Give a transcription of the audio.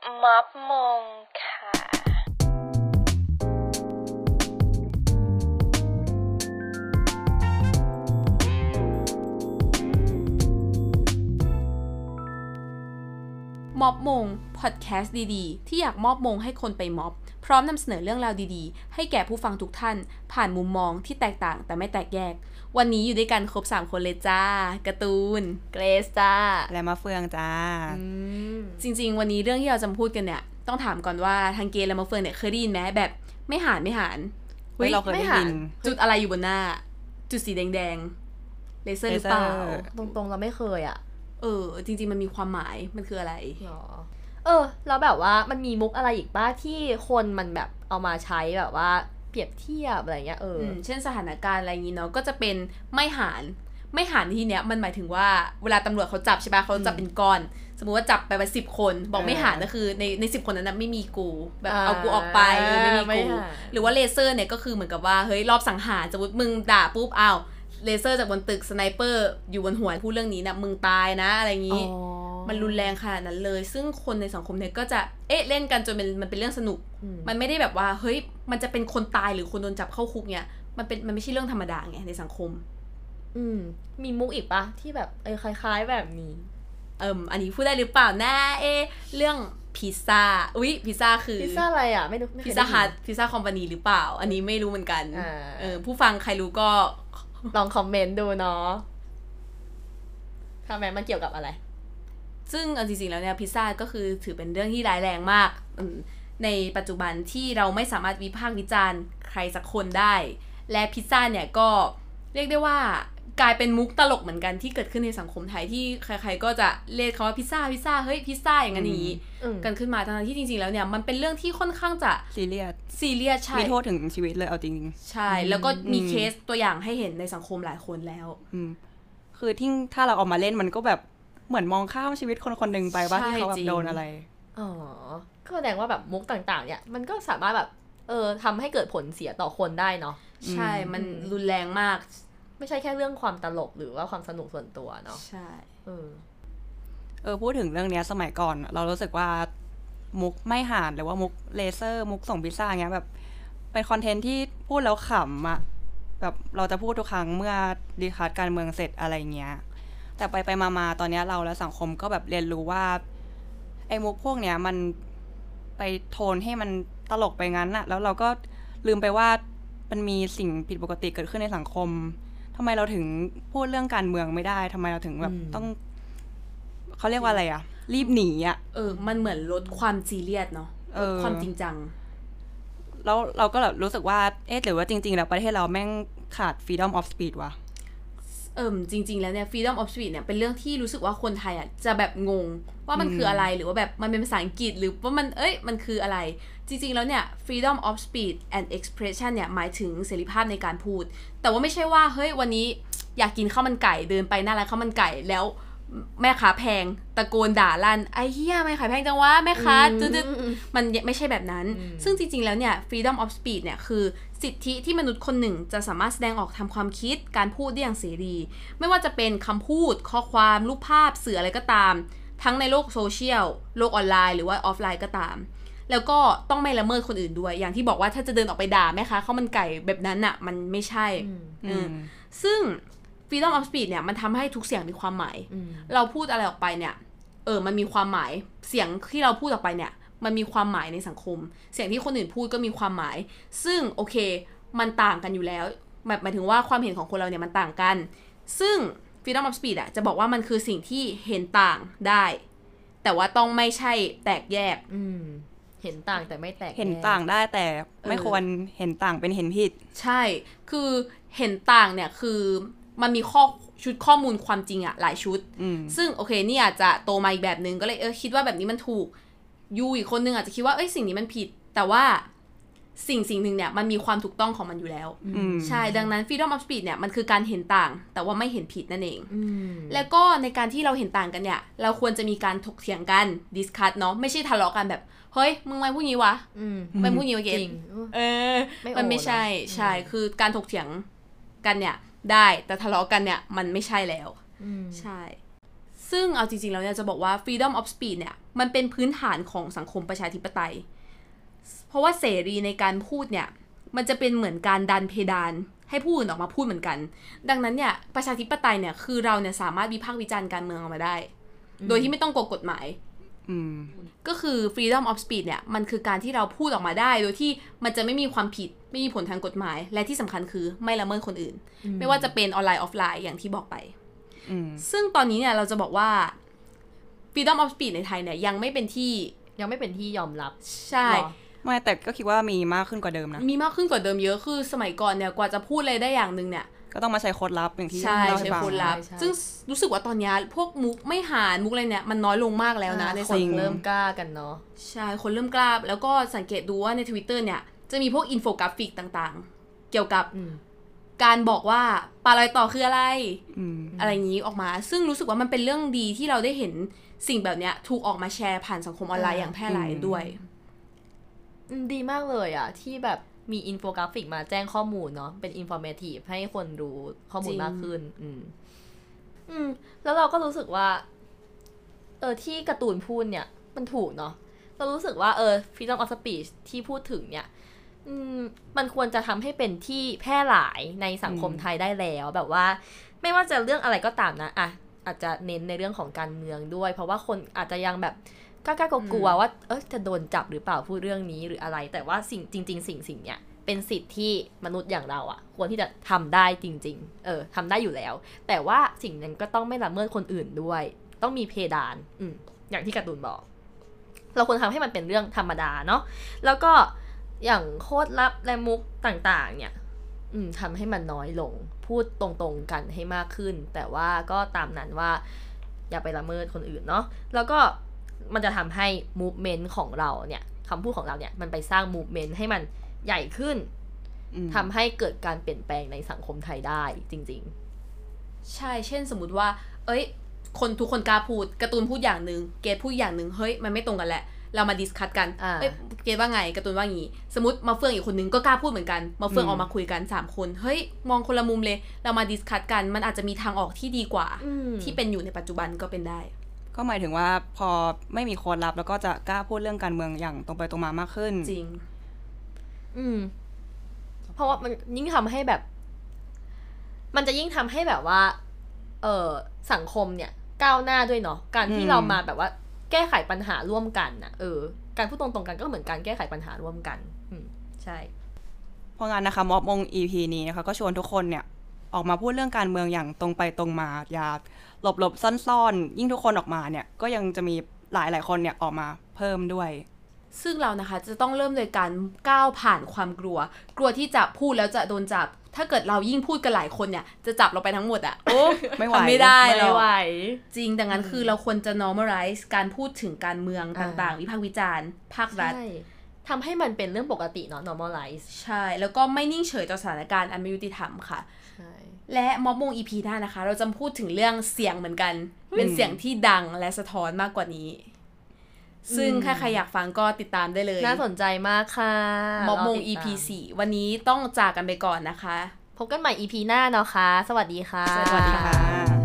ม็อบมงค่ะ ม็อบมง พอดแคสต์ดีๆ ที่อยากมอบมงให้คนไปม็อบ พร้อมนำเสนอเรื่องราวดีๆ ให้แก่ผู้ฟังทุกท่าน ผ่านมุมมองที่แตกต่างแต่ไม่แตกแยก วันนี้อยู่ด้วยกันครบ 3 คนเลยจ้าการ์ตูน เกรซจ้า และมาเฟืองจ้า จริง ๆ วันนี้เรื่องที่เราจะมาพูดกันเนี่ย ต้องถามก่อนว่าทางเกย์และมาเฟืองเนี่ยเคยได้ยินไหมแบบไม่หานไม่หานเฮ้ยเราเคยได้ไม่หายินจุดอะไรอยู่บนหน้า จุดสีแดงๆเลเซอร์หรือเปล่าเลเซอร์ตรงๆเราไม่เคยอะ เออ จริง ๆ มันมีความหมายมันคืออะไรหรอเออแล้วแบบว่ามันมีมุกอะไรอีกบ้างที่คนมันแบบเอามาใช้แบบว่า เปรียบเทียบอะไรเงี้ยเออออืมเช่นสถานการณ์อะไรอย่างนี้เนาะก็จะเป็นไม่หารไม่หารที่เนี้ยมันหมายถึงว่าเวลาตำรวจเขาจับใช่ปะเขาจับเป็นก้อน สมมุติว่าจับไปไปสิบคน บอกไม่หารก็คือในในสิบคนนั้นนะไม่มีกูแบบเอากูออกไปเออไม่มีกูหรือว่าเลเซอร์เนี่ยก็คือเหมือนกับว่าเฮ้ยลอบสังหารสมมติมึงด่าปุ๊บอ้าวเลเซอร์จากบนตึก sniper อยู่บนหัวพูดเรื่องนี้นะมึงตายนะอะไรอย่างนี้ อ๋อ มันรุนแรงขนาดนั้นเลย ซึ่งคนในสังคมเนี่ยก็จะเอ๊ะเล่นกันจนเป็นมันเป็นเรื่องสนุกอืมมันไม่ได้แบบว่าเฮ้ยมันจะเป็นคนตายหรือคนโดนจับเข้าคุกเนี่ยมันเป็นมันไม่ใช่เรื่องธรรมดาไงในสังคม อืมมีมุกอีกปะที่แบบเออคล้าย ๆแบบนี้ เอิมอันนี้พูดได้หรือเปล่านะเอะเรื่องพิซซ่าอุ๊ยพิซซ่าคือพิซซ่าอะไรอะไม่รู้ไม่เคยพิซซ่าได้ยินฮัทพิซซ่าคอมพานีหรือเปล่า อันนี้ไม่รู้เหมือนกันอ่าเออผู้ฟังใครรู้ก็ลองคอมเมนต์ดูเนาะทำไมมันเกี่ยวกับอะไร ซึ่งเอาจริงๆแล้วเนี่ยพิซซ่าก็คือถือเป็นเรื่องที่ร้ายแรงมากอืมในปัจจุบันที่เราไม่สามารถวิพากษ์วิจารณ์ใครสักคนได้ และพิซซ่าเนี่ยก็เรียกได้ว่ากลายเป็นมุกตลกเหมือนกันที่เกิดขึ้นในสังคมไทยที่ใคร ๆ ก็จะเรียกเขาว่าพิซซ่าพิซซ่าเฮ้ยพิซซ่าอย่างนั้นอย่างนี้อืมกันขึ้นมาทั้งๆที่จริงๆแล้วเนี่ยมันเป็นเรื่องที่ค่อนข้างจะซีเรียสซีเรียสใช่มีโทษถึงชีวิตเลยเอาจริงใช่ แล้วก็มีอืมเคสตัวอย่างให้เห็นในสังคมหลายคนแล้วๆอืมคือที่ถ้าเราเออกมาเล่นมันก็แบบ เหมือนมองข้ามชีวิตคนคนหนึ่งไปว่าใช่ที่เขาแบจริบงโดนอะไร อ๋อ ก็แสดงว่าแบบมุกต่างๆ เนี่ย มันก็สามารถแบบ เออทำให้เกิดผลเสียต่อคนได้เนาะ ใช่ มันรุนแรงมาก ไม่ใช่แค่เรื่องความตลกหรือว่าความสนุกส่วนตัวเนาะ ใช่ เออ เออ พูดถึงเรื่องเนี้ยสมัยก่อน เรารู้สึกว่ามุกไม่หานหรือว่ามุกเลเซอร์ มุกส่งพิซซ่าเงี้ยแบบ เป็นคอนเทนต์ที่พูดแล้วขำอะแบบเราจะพูดทุกครั้งเมื่อดีคัสการเมืองเสร็จอะไรเงี้ย แต่ไปไปมามาตอนเนี้ยเราและสังคมก็แบบเรียนรู้ว่า ไอ้มุกพวกเนี้ยมันไปโทนให้มันตลกไปงั้นอะแล้วเราก็ลืมไปว่ามันมีสิ่งผิดปกติเกิดขึ้นในสังคมทำไมเราถึงพูดเรื่องการเมืองไม่ได้ทำไมเราถึงแบบอืมต้องเขาเรียกว่าอะไรอะรีบหนีอะเออ มันเหมือนลดความซีเรียสเนาะเอลดอความจริงจัง แล้วเราก็แบบรู้สึกว่าเอ๊ะหรือว่าจริง ๆ แล้วประเทศเราแม่งขาด freedom of speech วะ เอิมจริง ๆ แล้วเนี่ย freedom of speech เนี่ย เป็นเรื่องที่รู้สึกว่าคนไทยอะจะแบบงงว่ามันคืออะไรหรือว่าแบบมันเป็นภาษาอังกฤษหรือว่ามันเอ้ยมันคืออะไร จริง ๆ แล้วเนี่ย freedom of speech and expression เนี่ย หมายถึงเสรีภาพในการพูด แต่ว่าไม่ใช่ว่าเฮ้ยวันนี้อยากกินข้าวมันไก่เดินไปหน้าร้านข้าวมันไก่แล้ว แม่ค้าแพงตะโกนด่าลั่นไอ้เหี้ยไม่ขายแพงจังวะแม่ค้าอืมตึ๊ดอืมอืมๆมันไม่ใช่แบบนั้นอืมซึ่งจริง ๆ แล้วเนี่ย freedom of speech เนี่ยคือสิทธิที่มนุษย์คนหนึ่งจะสามารถแสดงออกทำความคิดการพูดได้อย่างเสรี ไม่ว่าจะเป็นคำพูด ข้อความ รูปภาพสื่ออะไรก็ตาม ทั้งในโลกโซเชียล โลกออนไลน์หรือว่าออฟไลน์ก็ตาม แล้วก็ต้องไม่ละเมิดคนอื่นด้วย อย่างที่บอกว่าถ้าจะเดินออกไปด่าแม่ค้าข้าวมันไก่แบบนั้นอะมันไม่ใช่อืมเออซึ่ง freedom of speech เนี่ยมันทำให้ทุกเสียงมีความหมายอืมเราพูดอะไรออกไปเนี่ย เออ มันมีความหมาย เสียงที่เราพูดออกไปเนี่ย มันมีความหมายในสังคม เสียงที่คนอื่นพูดก็มีความหมาย ซึ่งโอเค มันต่างกันอยู่แล้วหมายหมายถึงว่าความเห็นของคนเราเนี่ยมันต่างกัน ซึ่ง freedom of speech อะจะบอกว่ามันคือสิ่งที่เห็นต่างได้ แต่ว่าต้องไม่ใช่แตกแยกอืมเห็นต่างแต่ไม่แตก เห็นแยกต่างได้แต่ไม่เออควรเห็นต่างเป็นเห็นผิด ใช่ คือเห็นต่างเนี่ยคือ มันมีข้อชุดข้อมูลความจริงอะหลายชุดอืมซึ่งโอเคนี่อาจจะโตมาอีกแบบนึงก็เลยเออคิดว่าแบบนี้มันถูกยูอีกคนนึงอาจจะคิดว่าเอ้ยสิ่งนี้มันผิด แต่ว่าสิ่งสิ่งหนึ่งเนี่ยมันมีความถูกต้องของมันอยู่แล้วอืมใช่ดังนั้น freedom of speech เนี่ยมันคือการเห็นต่าง แต่ว่าไม่เห็นผิดนั่นเองอืมแล้วก็ในการที่เราเห็นต่างกันเนี่ย เราควรจะมีการถกเถียงกัน discuss เนาะไม่ใช่ทะเลาะกันแบบ เฮ้ย มึงไม่พูดงี้วะอืมไม่พูดงี้วะเกจดริงเออไม่โอมันไม่ใช่เนอะใช่อืมคือการถกเถียงกันเนี่ย ได้ แต่ทะเลาะกันเนี่ยมันไม่ใช่แล้วอืมใช่ซซึ่งเอาจริงๆแล้วเนี่ยจะบอกว่า freedom of speech เนี่ยมันเป็นพื้นฐานของสังคมประชาธิปไตย เพราะว่าเสรีในการพูดเนี่ยมันจะเป็นเหมือนการดันเพดานให้ผู้อื่นออกมาพูดเหมือนกัน ดังนั้นเนี่ยประชาธิปไตยเนี่ยคือเราเนี่ยสามารถวิพากษ์วิจารณ์การเมืองออกมาได้ โดยที่ไม่ต้องกลัวกฎหมายอืมก็คือ freedom of speech เนี่ยมันคือการที่เราพูดออกมาได้ โดยที่มันจะไม่มีความผิด ไม่มีผลทางกฎหมาย และที่สำคัญคือไม่ละเมิดคนอื่น ไม่ว่าจะเป็นออนไลน์ออฟไลน์อย่างที่บอกไปอืมซึ่งตอนนี้เนี่ยเราจะบอกว่า freedom of speech ในไทยเนี่ยยังไม่เป็นที่ยังไม่เป็นที่ยอมรับใช่หรอไม่แต่ก็คิดว่ามีมากขึ้นกว่าเดิมนะ มีมากขึ้นกว่าเดิมเยอะคือสมัยก่อนเนี่ยกว่าจะพูดอะไรได้อย่างหนึ่งเนี่ย ก็ต้องมาใช้โค้ดลับอย่างที่ใช่เล่าให้ใช้ฟังคนลับใช่ซึ่งรู้สึกว่าตอนเนี้ยพวกมุกไม่หารมุกอะไรเนี่ยมันน้อยลงมากแล้วนะในคสันงคมเริ่มกล้ากันเนาะใช่คนเริ่มกล้า แล้วก็สังเกตดูว่าใน Twitter เนี่ย จะมีพวกอินโฟกราฟิกต่างๆ เกี่ยวกับอืมการบอกว่าปลาลอยต่อคืออะไรอืมอะไรอย่างนี้ออกมา ซึ่งรู้สึกว่ามันเป็นเรื่องดีที่เราได้เห็นสิ่งแบบเนี้ย ถูกออกมาแชร์ผ่านสังคมออนไลน์อ่าอย่างแพร่หลายด้วยอืมดีมากเลยอะ ที่แบบมีอินโฟกราฟิกมาแจ้งข้อมูลเนาะเป็น informative ให้คนรู้ข้อมูลจริงมากขึ้น อืม อืม แล้วเราก็รู้สึกว่า เออที่การ์ตูนพูดเนี่ย มันถูกเนาะเรารู้สึกว่าเออ freedom of speech ที่พูดถึงเนี่ยอื มมันควรจะทำให้เป็นที่แพร่หลายในสังคมอืมไทยได้แล้ว แบบว่า ไม่ว่าจะเรื่องอะไรก็ตามนะอะอาจจะเน้นในเรื่องของการเมืองด้วย เพราะว่าคนอาจจะยังแบบกล้าๆกลัวๆว่าเออจะโดนจับหรือเปล่าพูดเรื่องนี้หรืออะไร แต่ว่าสิ่งจริง ๆ สิ่งสิ่งเนี้ยเป็นสิทธิ์ที่มนุษย์อย่างเราอะควรที่จะทำได้จริง ๆ เออทำได้อยู่แล้ว แต่ว่าสิ่งนั้นก็ต้องไม่ละเมิดคนอื่นด้วย ต้องมีเพดาน อืมอย่างที่การ์ตูนบอก เราควรทำให้มันเป็นเรื่องธรรมดาเนาะแล้วก็ อย่างโคตรลับและมุกต่างๆ เนี่ย อืมทำให้มันน้อยลง พูดตรงๆกันให้มากขึ้น แต่ว่าก็ตามนั้นว่า อย่าไปละเมิดคนอื่นเนาะแล้วก็มันจะทำให้ movement ของเราเนี่ยคำพูดของเราเนี่ยมันไปสร้าง movement ให้มันใหญ่ขึ้นอืมทำให้เกิดการเปลี่ยนแปลงในสังคมไทยได้จริงใช่เช่นสมมติว่า เอ้ย คนทุกคนกล้าพูดการ์ตูนพูดอย่างหนึ่งเกรดพูดอย่างหนึ่งเฮ้ย มันไม่ตรงกันแหละ เรามา discuss กันอ่าเอ้ยเกรดว่าไงการ์ตูนว่างี้ สมมติมะเฟืองอีกคนนึงก็กล้าพูดเหมือนกันมะเฟืองอืมออกมาคุยกันสามคนเฮ้ยมองคนละมุมเลย เรามา discuss กันมันอาจจะมีทางออกที่ดีกว่าๆอืมที่เป็นอยู่ในปัจจุบันก็เป็นได้ ก็หมายถึงว่าพอไม่มีโค้ดลับ แล้วก็จะกล้าพูดเรื่องการเมืองอย่างตรงไปตรงมามากขึ้นจริง อืม เพราะว่ามันยิ่งทำให้แบบ มันจะยิ่งทำให้แบบว่า เออสังคมเนี่ยก้าวหน้าด้วยเนาะการที่อืมเรามาแบบว่า แก้ไขปัญหาร่วมกันน่ะเออ การพูดตรงๆกันก็เหมือนการแก้ไขปัญหาร่วมกัน อืมใช่เพราะงั้นนะคะม็อบมง EP นี้นะคะก็ชวนทุกคนเนี่ยออกมาพูดเรื่องการเมืองอย่างตรงไปตรงมาอย่าหลบหลบซ่อนซ่อนๆยิ่งทุกคนออกมาเนี่ยก็ยังจะมีหลายหลายๆคนเนี่ยออกมาเพิ่มด้วย ซึ่งเรานะคะจะต้องเริ่มโดยการก้าวผ่านความกลัว กลัวที่จะพูดแล้วจะโดนจับ ถ้าเกิดเรายิ่งพูดกันหลายคนเนี่ย จะจับเราไปทั้งหมดอะโอ้ไม่ไหวทำไม่ได้หรไม่อกไหว จริงดังนั้นคือเราควรจะ normalize การพูดถึงการเมืองอ่าต่างๆ วิพากษ์วิจารณ์ ภาครัฐใช่ทำให้มันเป็นเรื่องปกติเนาะ normalize ใช่ แล้วก็ไม่นิ่งเฉยต่อสถานการณ์อันไม่ยุติธรรมค่ะใช่และม็อบมง EP หน้านะคะ เราจะพูดถึงเรื่องเสียงเหมือนกัน เป็นเสียงที่ดังและสะท้อนมากกว่านี้ ซึ่งถ้าใครอยากฟังก็ติดตามได้เลย น่าสนใจมากค่ะม็อบมงรติด EP ตาม4วันนี้ต้องจากกันไปก่อนนะคะ พบกันใหม่ EP หน้าเนาะคะสวัสดีค่ะ สวัสดีค่ะ